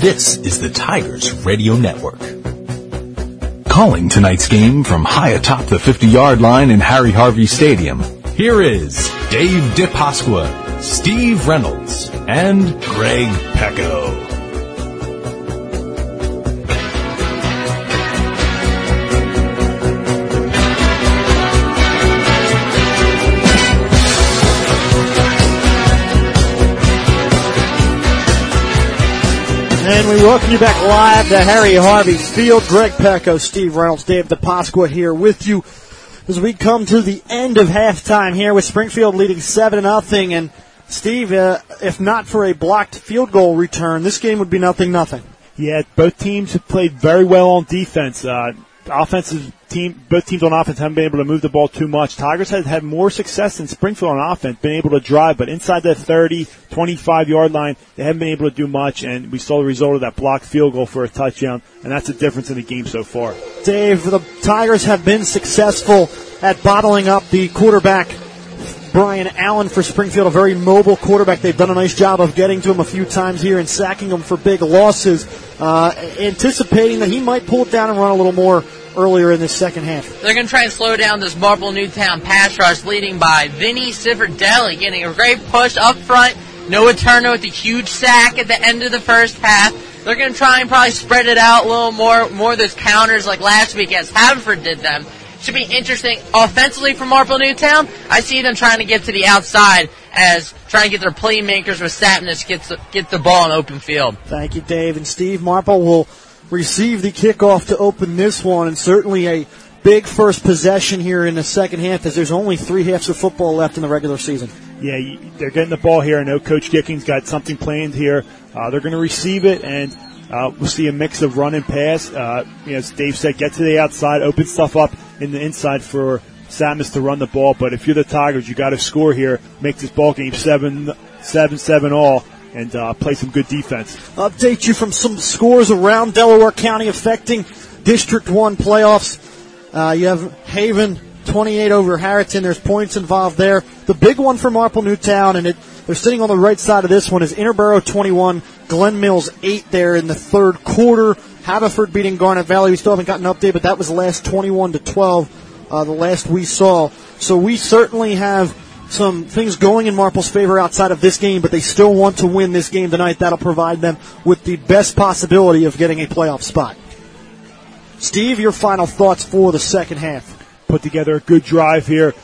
This is the Tigers Radio Network. Calling tonight's game from high atop the 50 yard line in Harry Harvey Stadium, here is Dave DePasqua, Steve Reynolds, and Greg Pecco. And we welcome you back live to Harry Harvey's Field. Greg Pecco, Steve Reynolds, Dave DePasqua here with you as we come to the end of halftime here with Springfield leading 7 nothing. And Steve, uh, if not for a blocked field goal return, this game would be nothing nothing. Yeah, both teams have played very well on defense. Uh, offensive team, both teams on offense haven't been able to move the ball too much. Tigers have had more success than Springfield on offense, been able to drive, but inside the 30, 25 yard line, they haven't been able to do much, and we saw the result of that blocked field goal for a touchdown, and that's the difference in the game so far. Dave, the Tigers have been successful at bottling up the quarterback Brian Allen for Springfield, a very mobile quarterback. They've done a nice job of getting to him a few times here and sacking him for big losses, uh, anticipating that he might pull it down and run a little more earlier in the second half. They're going to try and slow down this Marple Newtown pass rush, leading by Vinny Civerdelli, getting a great push up front. Noah Turner with a huge sack at the end of the first half. They're going to try and probably spread it out a little more, more of those counters like last week as Haverford did them. Should be interesting offensively for Marple Newtown. I see them trying to get to the outside as trying to get their playmakers with Sapness get the, get the ball in open field. Thank you, Dave. And Steve Marple will receive the kickoff to open this one, and certainly a big first possession here in the second half as there's only three halves of football left in the regular season. Yeah, they're getting the ball here. I know Coach Gicking's got something planned here. Uh, they're going to receive it, and uh, we'll see a mix of run and pass. Uh, you know, as Dave said, get to the outside, open stuff up in the inside for Samus to run the ball. But if you're the Tigers, you got to score here, make this ball game seven, seven, seven all and uh, play some good defense. Update you from some scores around Delaware County affecting District 1 playoffs. Uh, you have Haven 28 over Harriton. There's points involved there. The big one for Marple Newtown, and it, they're sitting on the right side of this one, is Interboro 21, Glen Mills 8 there in the third quarter. Haverford beating Garnet Valley. We still haven't gotten an update, but that was the last 21 to 12, uh, the last we saw. So we certainly have some things going in Marple's favor outside of this game, but they still want to win this game tonight. That'll provide them with the best possibility of getting a playoff spot. Steve, your final thoughts for the second half. Put together a good drive here.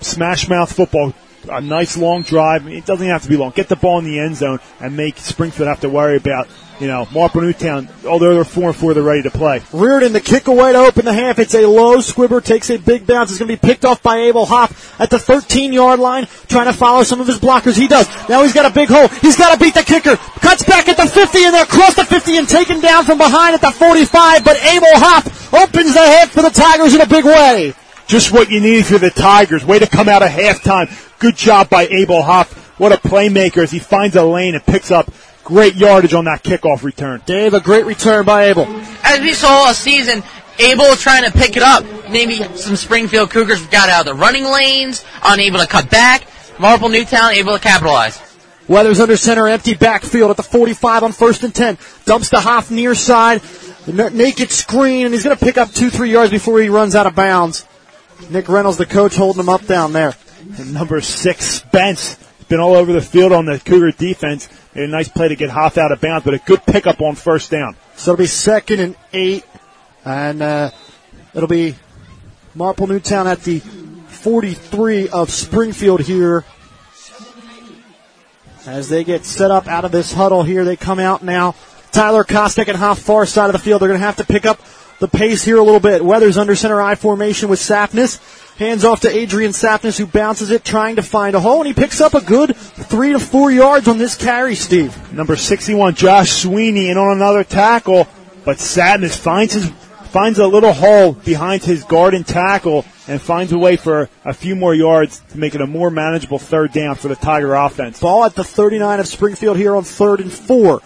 Smash mouth football. A nice long drive. It doesn't have to be long. Get the ball in the end zone and make Springfield have to worry about you know, Marple Newtown, although they're four and four, they're ready to play. Reardon, the kick away to open the half. It's a low. Squibber takes a big bounce. It's going to be picked off by Abel Hoff at the 13 yard line, trying to follow some of his blockers. He does. Now he's got a big hole. He's got to beat the kicker. Cuts back at the 50 and they're across the 50 and taken down from behind at the 45, but Abel Hoff opens the half for the Tigers in a big way. Just what you need for the Tigers. Way to come out of halftime. Good job by Abel Hoff. What a playmaker as he finds a lane and picks up Great yardage on that kickoff return. Dave, a great return by Abel. As we saw a season, Abel trying to pick it up. Maybe some Springfield Cougars got out of the running lanes, unable to cut back. Marple Newtown able to capitalize. Weathers under center, empty backfield at the 45 on first and 10. Dumps to Hoff near side. naked screen, and he's going to pick up two, three yards before he runs out of bounds. Nick Reynolds, the coach, holding him up down there. And number six, Spence, He's been all over the field on the Cougar defense. Made A nice play to get Hoff out of bounds, but a good pickup on first down. So it'll be second and eight, and uh, it'll be Marple Newtown at the 43 of Springfield here. As they get set up out of this huddle here, they come out now. Tyler Kostek and Hoff far side of the field. They're going to have to pick up the pace here a little bit. Weathers under center I formation with Sapness. Hands off to Adrian Sapness, who bounces it, trying to find a hole, and he picks up a good three to four yards on this carry, Steve. Number 61, Josh Sweeney, in on another tackle, but Sapness finds his finds a little hole behind his guard and tackle and finds a way for a few more yards to make it a more manageable third down for the Tiger offense. Ball at the 39 of Springfield here on third and four.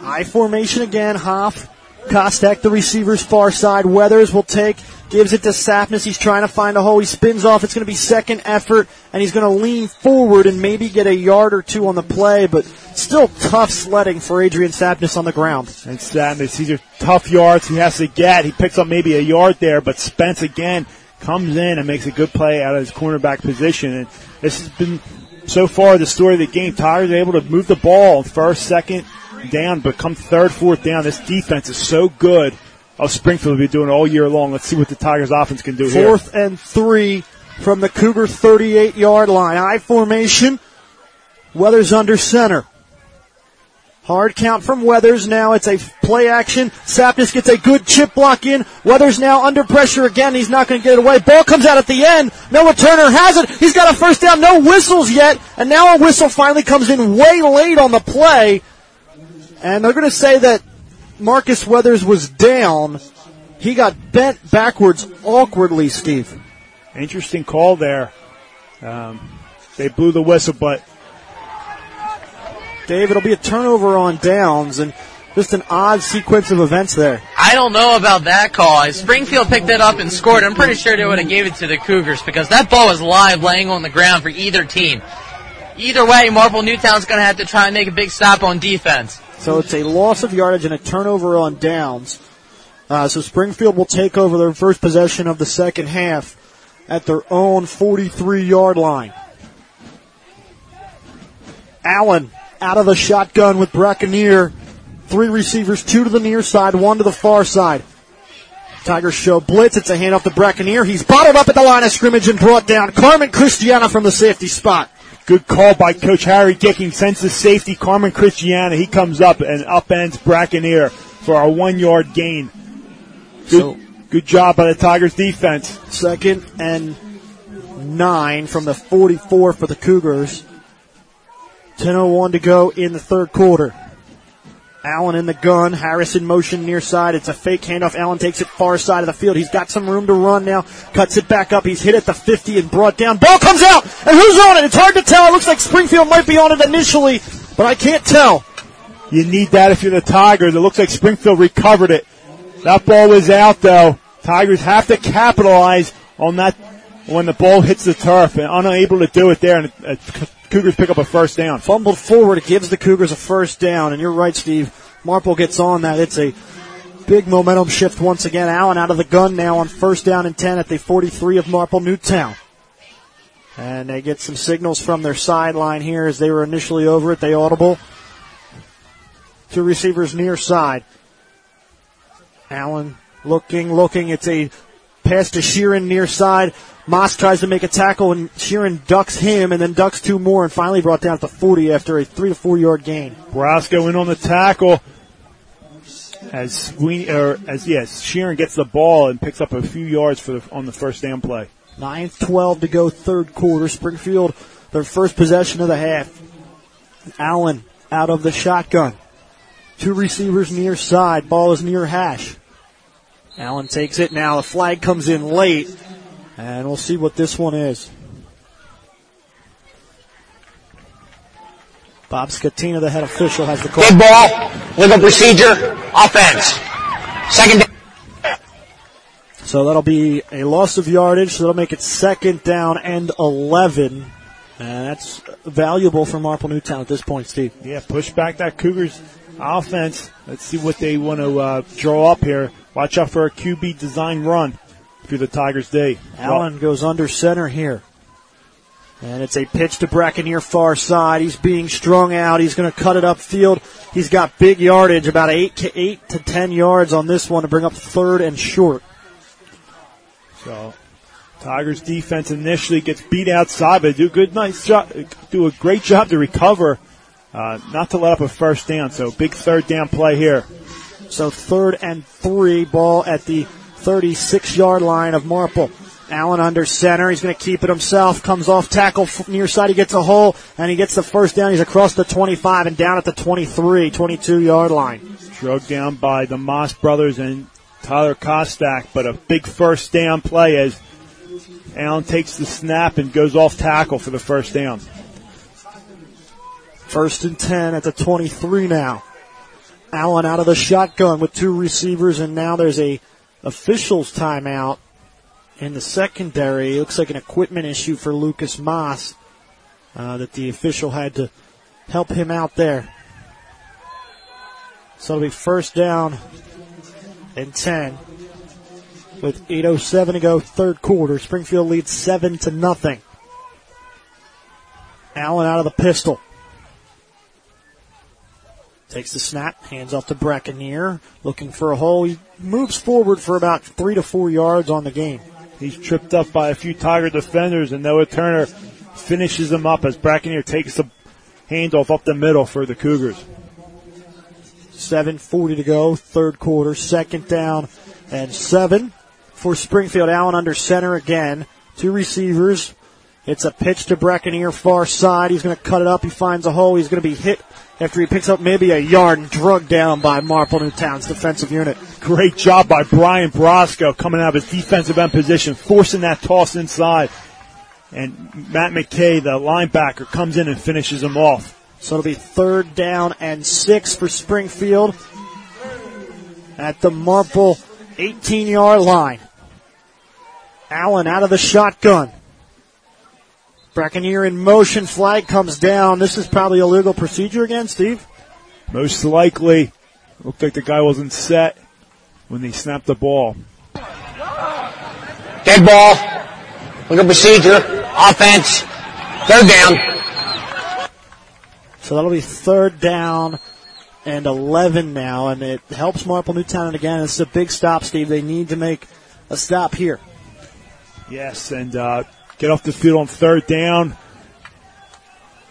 I formation again, Hoff Kostek, the receiver's far side. Weathers will take, gives it to Sapness. He's trying to find a hole. He spins off. It's going to be second effort, and he's going to lean forward and maybe get a yard or two on the play, but still tough sledding for Adrian Sapness on the ground. And Sapness, these are tough yards he has to get. He picks up maybe a yard there, but Spence again comes in and makes a good play out of his cornerback position. And this has been so far the story of the game. Are able to move the ball first, second, down, but come third, fourth down. This defense is so good. Oh, Springfield will be doing all year long. Let's see what the Tigers offense can do here. Fourth and three from the Cougar 38 yard line. I formation. Weathers under center. Hard count from Weathers. Now it's a play action. Sapness gets a good chip block in. Weathers now under pressure again. He's not going to get it away. Ball comes out at the end. Noah Turner has it. He's got a first down. No whistles yet. And now a whistle finally comes in way late on the play. And they're going to say that Marcus Weathers was down. He got bent backwards awkwardly, Steve. Interesting call there. Um, they blew the whistle, but Dave, it'll be a turnover on downs and just an odd sequence of events there. I don't know about that call. If Springfield picked it up and scored, I'm pretty sure they would have gave it to the Cougars because that ball was live laying on the ground for either team. Either way, Marple Newtown's going to have to try and make a big stop on defense. So it's a loss of yardage and a turnover on downs. Uh, so Springfield will take over their first possession of the second half at their own 43 yard line. Allen out of the shotgun with Brackenier. Three receivers, two to the near side, one to the far side. Tigers show blitz. It's a handoff to Brackenier. He's bottled up at the line of scrimmage and brought down. Carmen Christiana from the safety spot. Good call by Coach Harry Gicking. Sends the safety, Carmen Christiana. He comes up and upends Brackeneer for a one yard gain. Good, so, good job by the Tigers defense. Second and nine from the 44 for the Cougars. 10.01 to go in the third quarter. Allen in the gun. Harrison motion near side. It's a fake handoff. Allen takes it far side of the field. He's got some room to run now. Cuts it back up. He's hit at the 50 and brought down. Ball comes out. And who's on it? It's hard to tell. It looks like Springfield might be on it initially, but I can't tell. You need that if you're the Tigers. It looks like Springfield recovered it. That ball was out though. Tigers have to capitalize on that when the ball hits the turf and unable to do it there and Cougars pick up a first down. Fumbled forward, it gives the Cougars a first down, and you're right, Steve. Marple gets on that. It's a big momentum shift once again. Allen out of the gun now on first down and 10 at the 43 of Marple Newtown. And they get some signals from their sideline here as they were initially over it. They audible. Two receivers near side. Allen looking, looking. It's a pass to Sheeran near side. Moss tries to make a tackle and Sheeran ducks him and then ducks two more and finally brought down to 40 after a three to four yard gain. Brasco in on the tackle as we or as yes, Sheeran gets the ball and picks up a few yards for the, on the first down play. 9-12 to go third quarter. Springfield, their first possession of the half. Allen out of the shotgun. Two receivers near side. Ball is near hash. Allen takes it now. The flag comes in late and we'll see what this one is. Bob Scatina, the head official, has the call. Big ball, legal procedure, offense. Second. So that'll be a loss of yardage. So that'll make it second down and 11. And that's valuable for Marple Newtown at this point, Steve. Yeah, push back that Cougars offense. Let's see what they want to uh, draw up here. Watch out for a QB design run through the Tigers' day. Allen well, goes under center here. And it's a pitch to Brackeneer far side. He's being strung out. He's going to cut it upfield. He's got big yardage, about eight to eight to ten yards on this one to bring up third and short. So, Tigers defense initially gets beat outside, but do a good, nice job, do a great job to recover, uh, not to let up a first down. So, big third down play here. So, third and three, ball at the 36 yard line of Marple. Allen under center. He's going to keep it himself. Comes off tackle near side. He gets a hole and he gets the first down. He's across the 25 and down at the 23, 22 yard line. Drugged down by the Moss brothers and Tyler Kostak, but a big first down play as Allen takes the snap and goes off tackle for the first down. First and 10 at the 23 now. Allen out of the shotgun with two receivers, and now there's a officials timeout in the secondary. It looks like an equipment issue for Lucas Moss uh, that the official had to help him out there. So it'll be first down and 10 with 8.07 to go, third quarter. Springfield leads 7 to nothing. Allen out of the pistol. Takes the snap, hands off to Brackenier, looking for a hole. He moves forward for about three to four yards on the game. He's tripped up by a few Tiger defenders, and Noah Turner finishes him up as Brackenier takes the handoff up the middle for the Cougars. 7.40 to go, third quarter, second down and seven for Springfield. Allen under center again. Two receivers. It's a pitch to Brackenier, far side. He's going to cut it up. He finds a hole. He's going to be hit after he picks up maybe a yard and drugged down by Marple Newtown's defensive unit. Great job by Brian Brosco coming out of his defensive end position, forcing that toss inside. And Matt McKay, the linebacker, comes in and finishes him off. So it'll be third down and six for Springfield at the Marple 18 yard line. Allen out of the shotgun. Brackeneer in motion. Flag comes down. This is probably a legal procedure again, Steve. Most likely. Looked like the guy wasn't set when they snapped the ball. Dead ball. Look at procedure. Offense. Third down. So that'll be third down and 11 now, and it helps Marple Newtown. And again, this is a big stop, Steve. They need to make a stop here. Yes, and uh, get off the field on third down.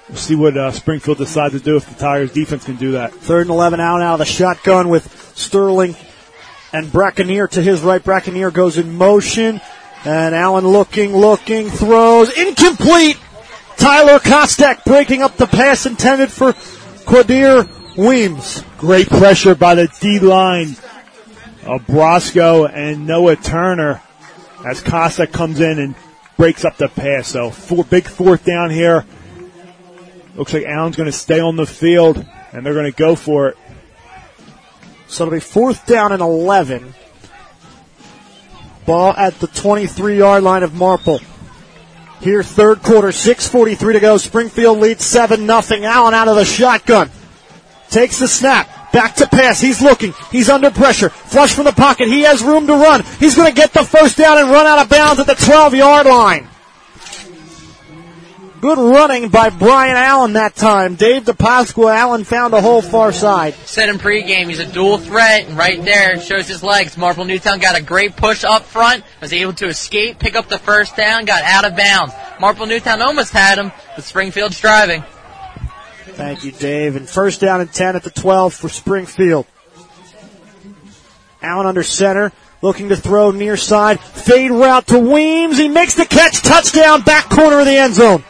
We'll see what uh, Springfield decides to do if the Tigers defense can do that. Third and 11 out out of the shotgun with Sterling and Brackeneer to his right. Brackeneer goes in motion. And Allen looking, looking, throws. Incomplete! Tyler Kostek breaking up the pass intended for Quadir Weems. Great pressure by the D line of Brosco and Noah Turner as Kostek comes in and breaks up the pass. So four, big fourth down here. Looks like Allen's going to stay on the field and they're going to go for it. So it'll be fourth down and 11. Ball at the 23 yard line of Marple. Here, third quarter, 6.43 to go. Springfield leads 7 nothing. Allen out of the shotgun. Takes the snap. Back to pass. He's looking. He's under pressure. Flush from the pocket. He has room to run. He's going to get the first down and run out of bounds at the 12 yard line. Good running by Brian Allen that time. Dave DePasqua, Allen found a hole far side. Said in pregame, he's a dual threat, and right there shows his legs. Marple Newtown got a great push up front, was able to escape, pick up the first down, got out of bounds. Marple Newtown almost had him, but Springfield's driving. Thank you, Dave. And first down and 10 at the 12 for Springfield. Allen under center, looking to throw near side. Fade route to Weems. He makes the catch. Touchdown, back corner of the end zone.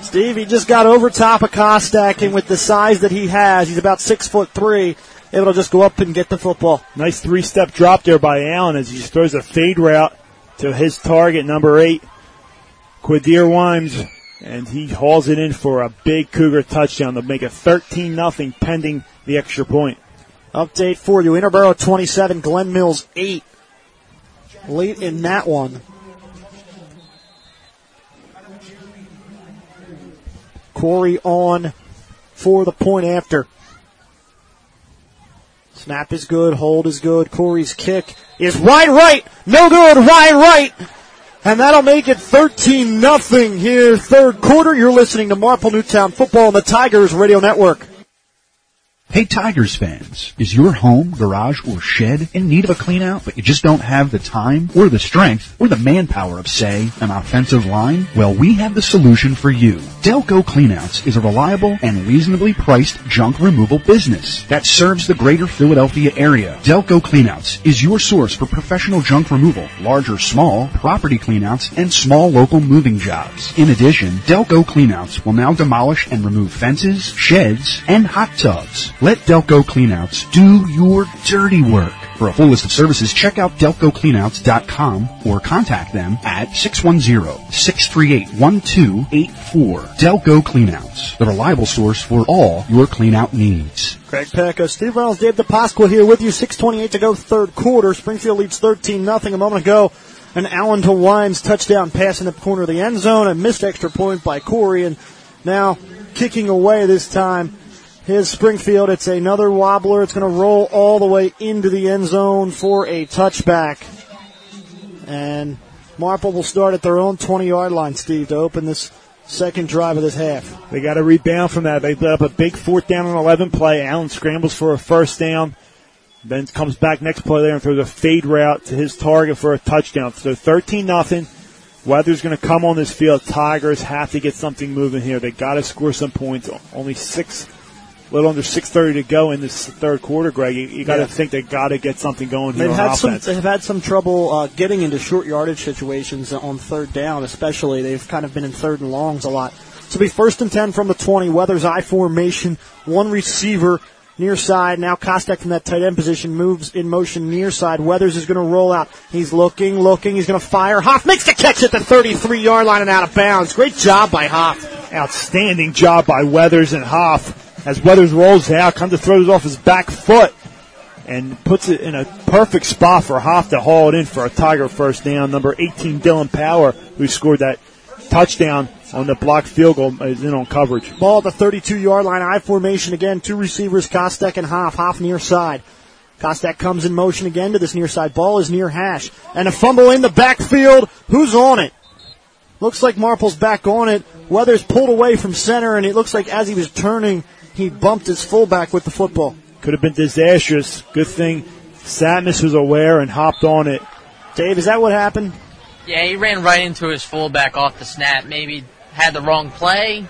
Steve, he just got over top of Kostak, and with the size that he has, he's about six foot three, able to just go up and get the football. Nice three step drop there by Allen as he throws a fade route to his target, number eight, Quadir Wimes, and he hauls it in for a big Cougar touchdown to make it 13 nothing pending the extra point. Update for you. Interboro 27, Glen Mills 8. Late in that one. Corey on for the point after. Snap is good, hold is good. Corey's kick is wide right, no good, wide right. And that'll make it 13 nothing here, third quarter. You're listening to Marple Newtown Football on the Tigers Radio Network. Hey Tigers fans, is your home, garage, or shed in need of a clean out, but you just don't have the time or the strength or the manpower of, say, an offensive line? Well, we have the solution for you. Delco Cleanouts is a reliable and reasonably priced junk removal business that serves the greater Philadelphia area. Delco Cleanouts is your source for professional junk removal, large or small, property cleanouts, and small local moving jobs. In addition, Delco Cleanouts will now demolish and remove fences, sheds, and hot tubs. Let Delco Cleanouts do your dirty work. For a full list of services, check out delcocleanouts.com or contact them at 610-638-1284. Delco Cleanouts, the reliable source for all your cleanout needs. Craig Pecco, Steve Reynolds, Dave DePasqua here with you. 6.28 to go, third quarter. Springfield leads 13 nothing a moment ago. An Allen to Wimes touchdown pass in the corner of the end zone. A missed extra point by Corey. And now kicking away this time is Springfield. It's another wobbler. It's going to roll all the way into the end zone for a touchback. And Marple will start at their own 20 yard line, Steve, to open this second drive of this half. They got to rebound from that. They put up a big fourth down and 11 play. Allen scrambles for a first down. Then comes back next play there and throws a fade route to his target for a touchdown. So 13 nothing. Weather's going to come on this field. Tigers have to get something moving here. They got to score some points. Only six, a little under 6:30 to go in this third quarter. Greg, you, you got to Yeah. think they got to get something going here They've had some. They've had some trouble uh, getting into short yardage situations on third down, especially. They've kind of been in third and longs a lot. So be first and ten from the twenty. Weathers I formation. One receiver near side. Now Kostek from that tight end position moves in motion near side. Weathers is going to roll out. He's looking, looking. He's going to fire. Hoff makes the catch at the 33 yard line and out of bounds. Great job by Hoff. Outstanding job by Weathers and Hoff as Weathers rolls out, comes to throws off his back foot and puts it in a perfect spot for Hoff to haul it in for a Tiger first down. Number 18, Dylan Power, who scored that touchdown on the blocked field goal, is in on coverage. Ball at the 32 yard line. I formation again. Two receivers, Kostek and Hoff. Hoff near side. Kostek comes in motion again to this near side. Ball is near hash. And a fumble in the backfield. Who's on it? Looks like Marple's back on it. Weathers pulled away from center, and it looks like as he was turning, he bumped his fullback with the football. Could have been disastrous. Good thing Satmus was aware and hopped on it. Dave, is that what happened? Yeah, he ran right into his fullback off the snap. Maybe had the wrong play.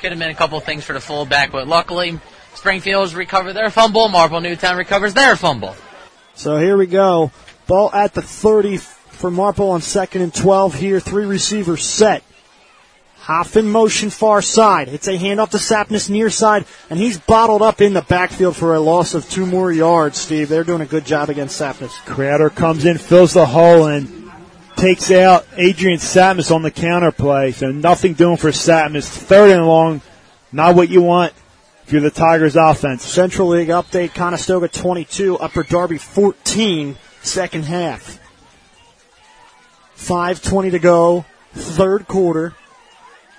Could have been a couple of things for the fullback, but luckily Springfield's recovered their fumble. Marple Newtown recovers their fumble. So here we go. Ball at the 30 for Marple on second and 12 here. Three receivers set. Hoff in motion far side. It's a handoff to Sapness near side, and he's bottled up in the backfield for a loss of two more yards, Steve. They're doing a good job against Sapness. Crowder comes in, fills the hole, and takes out Adrian Satmus on the counter play. So nothing doing for Satmus. Third and long, not what you want if you're the Tigers offense. Central League update, Conestoga 22, Upper Darby 14, second half. 5.20 to go, third quarter.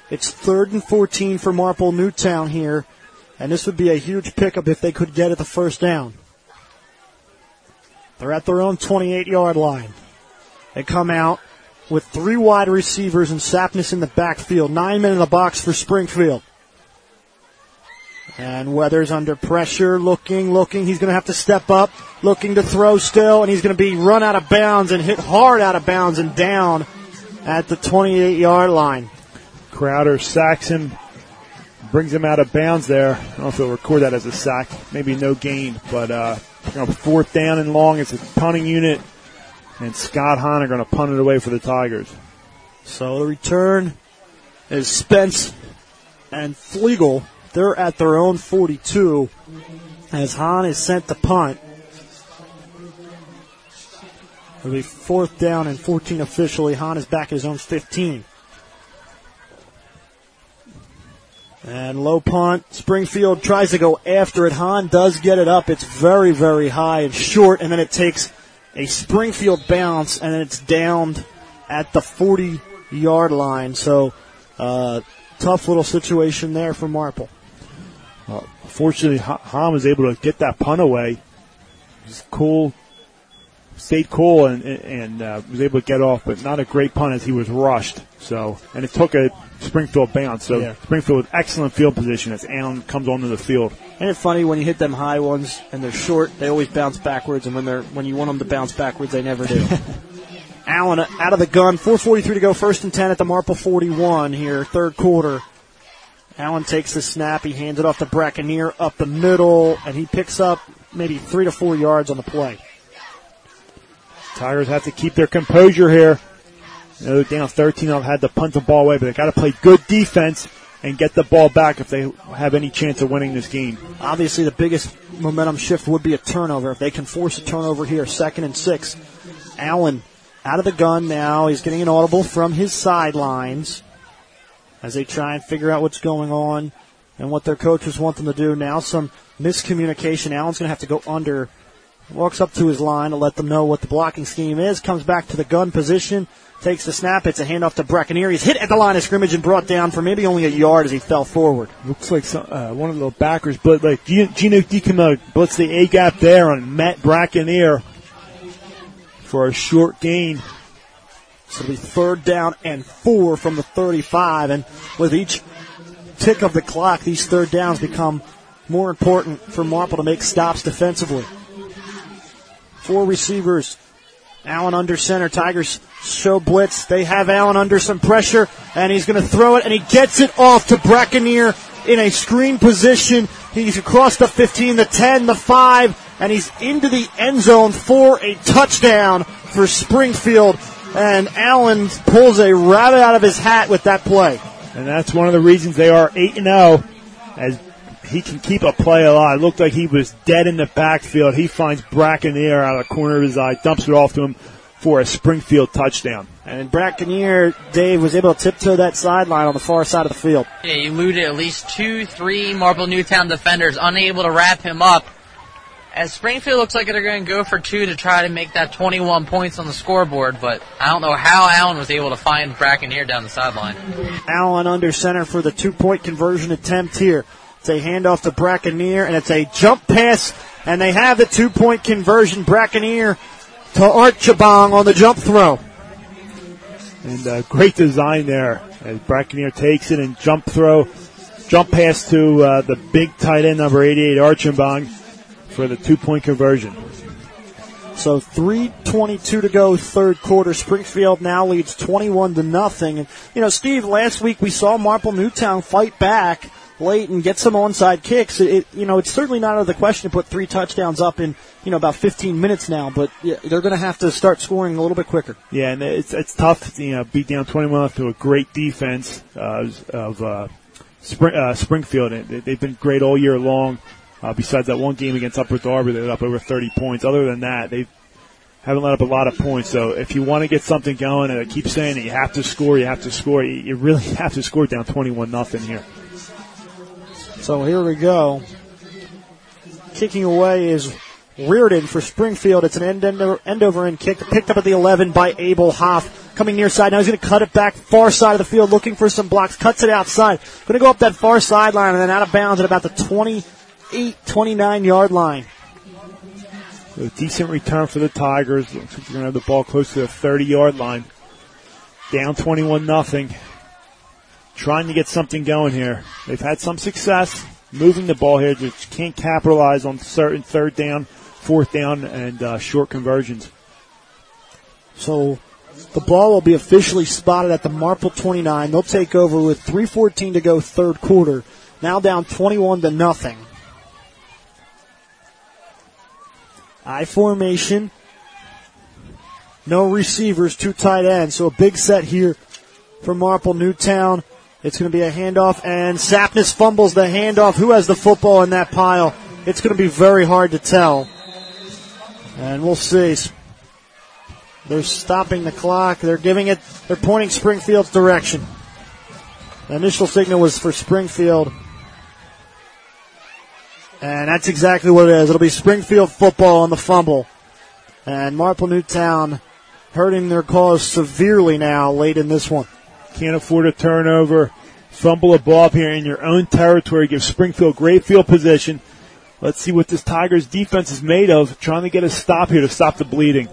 It's third and 14 for Marple Newtown here, and this would be a huge pickup if they could get it the first down. They're at their own 28 yard line. They come out with three wide receivers and Sapness in the backfield. Nine men in the box for Springfield. And Weathers under pressure, looking, looking. He's going to have to step up, looking to throw still, and he's going to be run out of bounds and hit hard out of bounds and down at the 28 yard line. Crowder sacks him, brings him out of bounds there. I don't know if he'll record that as a sack. Maybe no gain, but uh, you know, fourth down and long. It's a punting unit, and Scott Hahn are going to punt it away for the Tigers. So the return is Spence and Flegel. They're at their own 42 as Hahn is sent the punt. It'll be fourth down and 14 officially. Hahn is back at his own 15. And low punt. Springfield tries to go after it. Hahn does get it up. It's very, very high and short, and then it takes a Springfield bounce, and then it's downed at the 40 yard line. So, uh, tough little situation there for Marple. Fortunately, Ha- Hahn was able to get that punt away. Just cool, stayed cool, and and uh, was able to get off, but not a great punt as he was rushed. So, and it took a Springfield bounce. So Yeah. Springfield with excellent field position as Allen comes onto the field. Isn't it funny when you hit them high ones and they're short, they always bounce backwards, and when they're when you want them to bounce backwards, they never do. Allen out of the gun, 4:43 to go, first and ten at the Marple 41 here, third quarter. Allen takes the snap, he hands it off to Brackeneer up the middle, and he picks up maybe three to four yards on the play. Tigers have to keep their composure here. You know, down 13. I've had to punt the ball away, but they got to play good defense and get the ball back if they have any chance of winning this game. Obviously, the biggest momentum shift would be a turnover. If they can force a turnover here, second and six. Allen out of the gun now. He's getting an audible from his sidelines as they try and figure out what's going on and what their coaches want them to do. Now some miscommunication. Allen's going to have to go under. Walks up to his line to let them know what the blocking scheme is. Comes back to the gun position. Takes the snap. It's a handoff to Brackenier. He's hit at the line of scrimmage and brought down for maybe only a yard as he fell forward. Looks like some, uh, one of the backers, but like Gino, Deacon blitz the A gap there on Matt Brackenier for a short gain. So it'll be third down and four from the 35. And with each tick of the clock, these third downs become more important for Marple to make stops defensively. Four receivers. Allen under center. Tigers show blitz. They have Allen under some pressure, and he's going to throw it, and he gets it off to Brackenier in a screen position. He's across the 15, the 10, the 5, and he's into the end zone for a touchdown for Springfield. And Allen pulls a rabbit out of his hat with that play. And that's one of the reasons they are 8 and 0 as he can keep a play alive. It looked like he was dead in the backfield. He finds Brackenier out of the corner of his eye, dumps it off to him for a Springfield touchdown. And Brackenier, Dave, was able to tiptoe that sideline on the far side of the field. Yeah, he eluded at least two, three Marple Newtown defenders, unable to wrap him up. As Springfield looks like they're going to go for two to try to make that 21 points on the scoreboard, but I don't know how Allen was able to find Brackenier down the sideline. Allen under center for the two point conversion attempt here. It's a handoff to Brackenier, and it's a jump pass, and they have the two point conversion. Brackenier to Archibong on the jump throw. And uh, great design there as Brackenier takes it and jump throw, jump pass to uh, the big tight end number 88 Archibong for the two point conversion. So 322 to go, third quarter. Springfield now leads 21 to nothing. And, you know, Steve, last week we saw Marple Newtown fight back late and get some onside kicks. It, you know, it's certainly not out of the question to put three touchdowns up in, you know, about 15 minutes now, but yeah, they're going to have to start scoring a little bit quicker. Yeah, and it's it's tough, you know, beat down 21 to a great defense uh, of uh, Spring, uh, Springfield. They've been great all year long. Uh, besides that one game against Upper Darby, they're up over 30 points. Other than that, they haven't let up a lot of points. So if you want to get something going, and I keep saying that you have to score, you have to score. You really have to score down 21 nothing here. So here we go. Kicking away is Reardon for Springfield. It's an end, end, end over end kick picked up at the 11 by Abel Hoff. Coming near side. Now he's going to cut it back far side of the field looking for some blocks. Cuts it outside. Going to go up that far sideline and then out of bounds at about the 28, 29 yard line. A decent return for the Tigers. Looks like they're going to have the ball close to the 30 yard line. Down 21 nothing. Trying to get something going here. They've had some success moving the ball here. Just can't capitalize on certain third down, fourth down, and uh, short conversions. So the ball will be officially spotted at the Marple 29. They'll take over with 3:14 to go, third quarter. Now down 21 to nothing. I formation. No receivers, two tight ends. So a big set here for Marple Newtown. It's going to be a handoff, and Sapness fumbles the handoff. Who has the football in that pile? It's going to be very hard to tell. And we'll see. They're stopping the clock. They're giving it, they're pointing Springfield's direction. The initial signal was for Springfield. And that's exactly what it is. It'll be Springfield football on the fumble. And Marple Newtown hurting their cause severely now late in this one. Can't afford a turnover. Fumble a ball here in your own territory. Give Springfield great field position. Let's see what this Tigers defense is made of. Trying to get a stop here to stop the bleeding.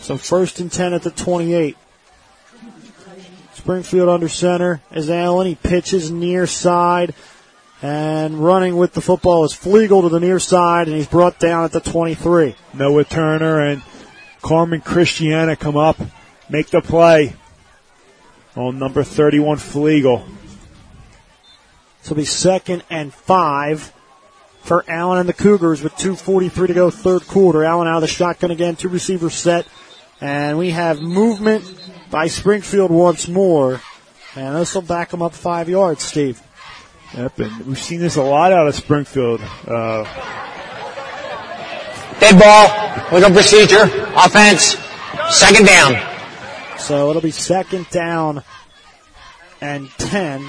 So first and 10 at the 28. Springfield under center is Allen. He pitches near side. And running with the football is Flegel to the near side, and he's brought down at the 23. Noah Turner and Carmen Christiana come up, make the play on number 31 Flegel. So it'll be second and five for Allen and the Cougars with 2.43 to go, third quarter. Allen out of the shotgun again, two receivers set. And we have movement by Springfield once more. And this will back them up five yards, Steve. Yep, and we've seen this a lot out of Springfield. Uh, Dead ball. Legal procedure. Offense. Second down. So it'll be second down and 10.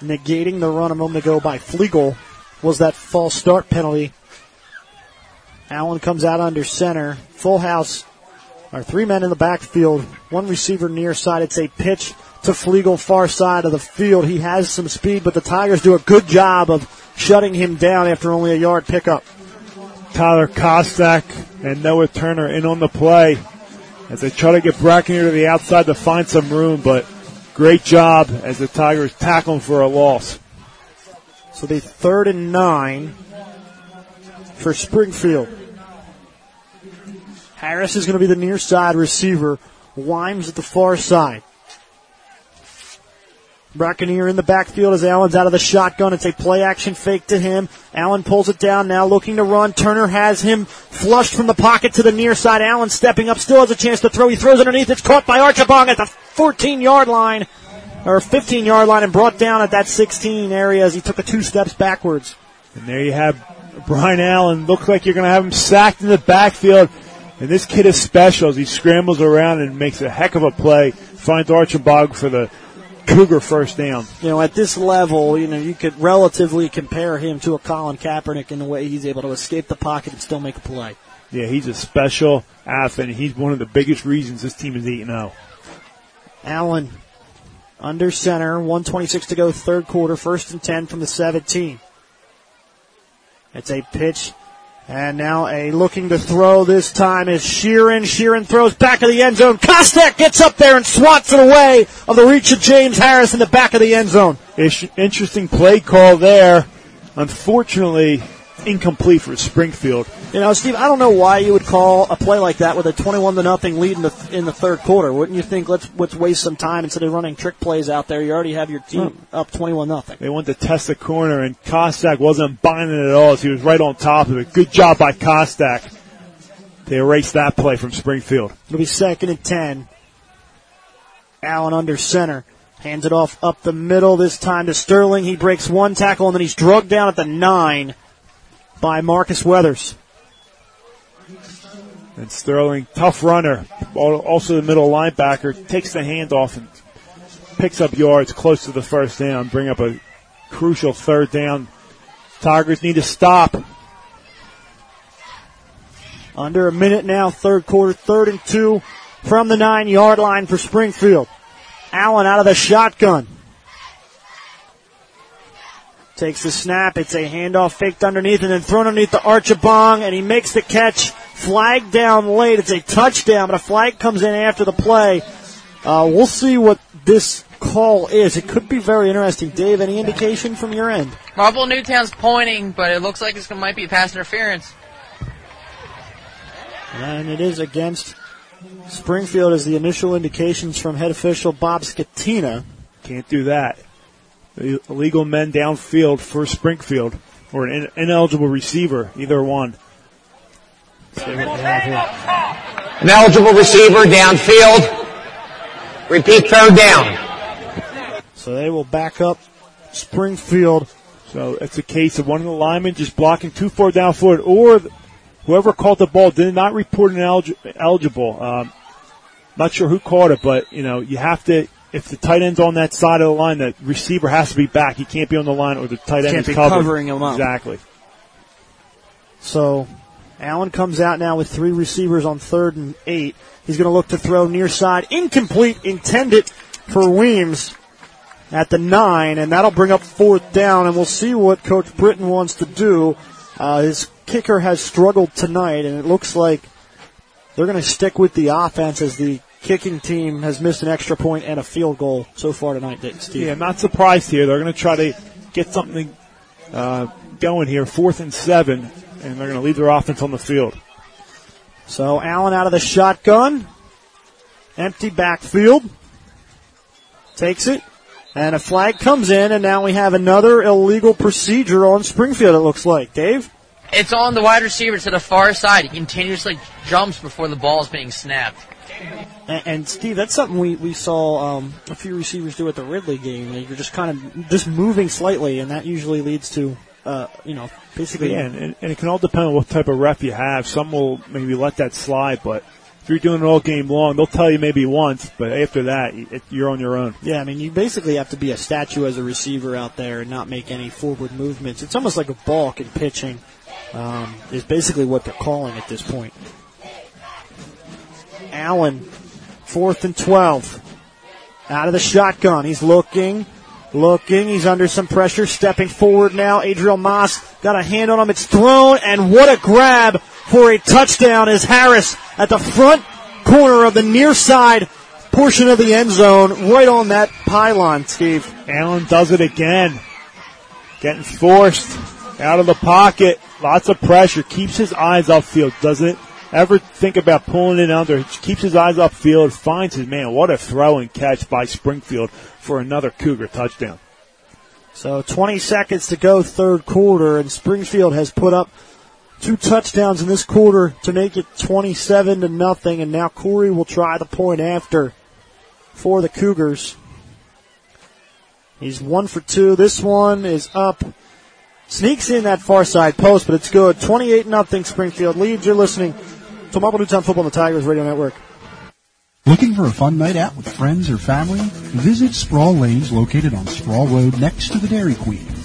Negating the run a moment ago by Flegel was that false start penalty. Allen comes out under center. Full house. Our three men in the backfield. One receiver near side. It's a pitch to Flegel far side of the field. He has some speed, but the Tigers do a good job of shutting him down after only a yard pickup. Tyler Kostak and Noah Turner in on the play as they try to get Brackenier to the outside to find some room, but great job as the Tigers tackle him for a loss. So the third and nine for Springfield. Harris is going to be the near side receiver. Wimes at the far side. Brackenier in the backfield as Allen's out of the shotgun. It's a play action fake to him. Allen pulls it down now looking to run. Turner has him flushed from the pocket to the near side. Allen stepping up, still has a chance to throw. He throws underneath. It's caught by Archibong at the 14 yard line or 15 yard line and brought down at that 16 area as he took a two steps backwards. And there you have Brian Allen. Looks like you're going to have him sacked in the backfield. And this kid is special as he scrambles around and makes a heck of a play. Finds Archibong for the Cougar first down. You know, at this level, you know, you could relatively compare him to a Colin Kaepernick in the way he's able to escape the pocket and still make a play. Yeah, he's a special athlete. He's one of the biggest reasons this team is 8 0. Allen under center, 126 to go, third quarter, first and 10 from the 17. It's a pitch and now a looking to throw this time is Sheeran. Sheeran throws back of the end zone. Kostek gets up there and swats it away of the reach of James Harris in the back of the end zone. Interesting play call there. Unfortunately, incomplete for Springfield. You know, Steve, I don't know why you would call a play like that with a 21 to nothing lead in the, in the third quarter. Wouldn't you think let's let's waste some time instead of running trick plays out there? You already have your team hmm. up 21 nothing. They went to test the corner, and Kostak wasn't buying it at all. As he was right on top of it. Good job by Kostak to erase that play from Springfield. It'll be second and 10. Allen under center. Hands it off up the middle this time to Sterling. He breaks one tackle and then he's drugged down at the nine by Marcus Weathers. And Sterling, tough runner, also the middle linebacker, takes the handoff and picks up yards close to the first down, bring up a crucial third down. Tigers need to stop. Under a minute now, third quarter, third and two from the nine yard line for Springfield. Allen out of the shotgun. Takes the snap. It's a handoff faked underneath and then thrown underneath the Archibong and he makes the catch. Flag down late. It's a touchdown, but a flag comes in after the play. Uh, we'll see what this call is. It could be very interesting. Dave, any indication from your end? Marple Newtown's pointing, but it looks like going might be pass interference. And it is against Springfield as the initial indications from head official Bob Scatina. Can't do that. Illegal men downfield for Springfield or an ineligible receiver, either one. An eligible receiver downfield. Repeat third down. So they will back up Springfield. So it's a case of one of the linemen just blocking too far downfield, or whoever caught the ball did not report an elig- eligible. Um, not sure who caught it, but you know you have to. If the tight end's on that side of the line, the receiver has to be back. He can't be on the line, or the tight end Can't is be covered. covering him up. Exactly. So Allen comes out now with three receivers on third and eight. He's going to look to throw near side, incomplete, intended for Weems at the nine, and that'll bring up fourth down. And we'll see what Coach Britton wants to do. Uh, his kicker has struggled tonight, and it looks like they're going to stick with the offense as the kicking team has missed an extra point and a field goal so far tonight. Steve. Yeah, I'm not surprised here. They're going to try to get something uh, going here, fourth and seven, and they're going to leave their offense on the field. So Allen out of the shotgun. Empty backfield. Takes it. And a flag comes in, and now we have another illegal procedure on Springfield, it looks like. Dave? It's on the wide receiver to the far side. He continuously jumps before the ball is being snapped. And, and Steve, that's something we, we saw um, a few receivers do at the Ridley game. You're just kind of just moving slightly, and that usually leads to, uh, you know, basically. Yeah, and, and it can all depend on what type of ref you have. Some will maybe let that slide, but if you're doing it all game long, they'll tell you maybe once, but after that, it, you're on your own. Yeah, I mean, you basically have to be a statue as a receiver out there and not make any forward movements. It's almost like a balk in pitching, um, is basically what they're calling at this point. Allen, fourth and 12. Out of the shotgun. He's looking, looking. He's under some pressure. Stepping forward now. Adriel Moss got a hand on him. It's thrown, and what a grab for a touchdown is Harris at the front corner of the near side portion of the end zone, right on that pylon, Steve. Allen does it again. Getting forced out of the pocket. Lots of pressure. Keeps his eyes upfield. Doesn't ever think about pulling it under. He keeps his eyes upfield. Finds his man. What a throw and catch by Springfield for another Cougar touchdown. So 20 seconds to go third quarter and Springfield has put up two touchdowns in this quarter to make it 27 to nothing and now Corey will try the point after for the Cougars. He's one for two. This one is up. Sneaks in that far side post, but it's good. 28 nothing Springfield leads. You're listening to Marple Newtown Football on the Tigers Radio Network. Looking for a fun night out with friends or family? Visit Sproul Lanes located on Sproul Road next to the Dairy Queen.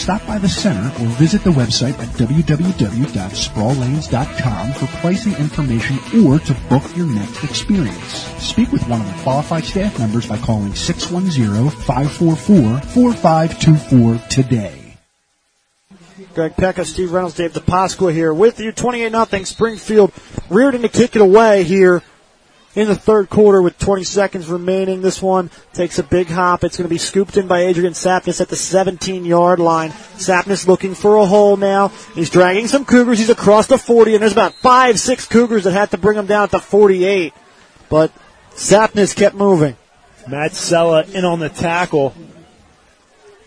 Stop by the center or visit the website at www.sproullanes.com for pricing information or to book your next experience. Speak with one of the qualified staff members by calling 610-544-4524 today. Greg Pecca, Steve Reynolds, Dave DePasqua here with you. 28 nothing Springfield Reardon to kick it away here in the third quarter with 20 seconds remaining. This one takes a big hop. It's going to be scooped in by Adrian Sapnis at the 17 yard line. Sapnis looking for a hole now. He's dragging some Cougars. He's across the 40 and there's about five, six Cougars that had to bring him down at the 48. But Sapnis kept moving. Matt Sella in on the tackle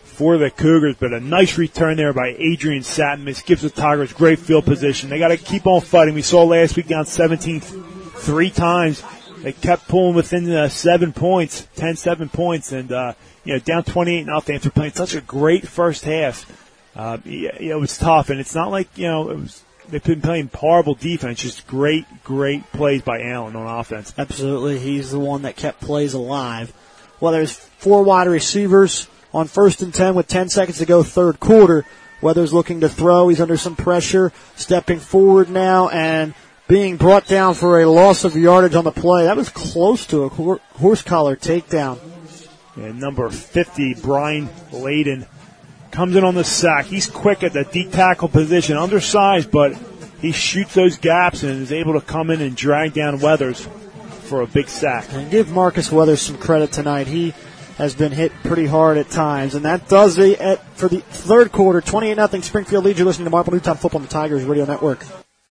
for the Cougars, but a nice return there by Adrian Sapnis gives the Tigers great field position. They got to keep on fighting. We saw last week down 17 three times. They kept pulling within uh, seven points, 10, seven points, and, uh, you know, down 28 nothing after playing such a great first half. Uh, yeah, it was tough, and it's not like, you know, it was, they've been playing horrible defense, just great, great plays by Allen on offense. Absolutely. He's the one that kept plays alive. Well, there's four wide receivers on first and 10 with 10 seconds to go third quarter. Weathers looking to throw. He's under some pressure, stepping forward now, and being brought down for a loss of yardage on the play. That was close to a horse collar takedown. And number 50, Brian Layden, comes in on the sack. He's quick at the deep tackle position, undersized, but he shoots those gaps and is able to come in and drag down Weathers for a big sack. And give Marcus Weathers some credit tonight. He has been hit pretty hard at times, and that does it for the third quarter. 28 0 Springfield leads. You're listening to Marple Newtown Football on the Tigers Radio Network.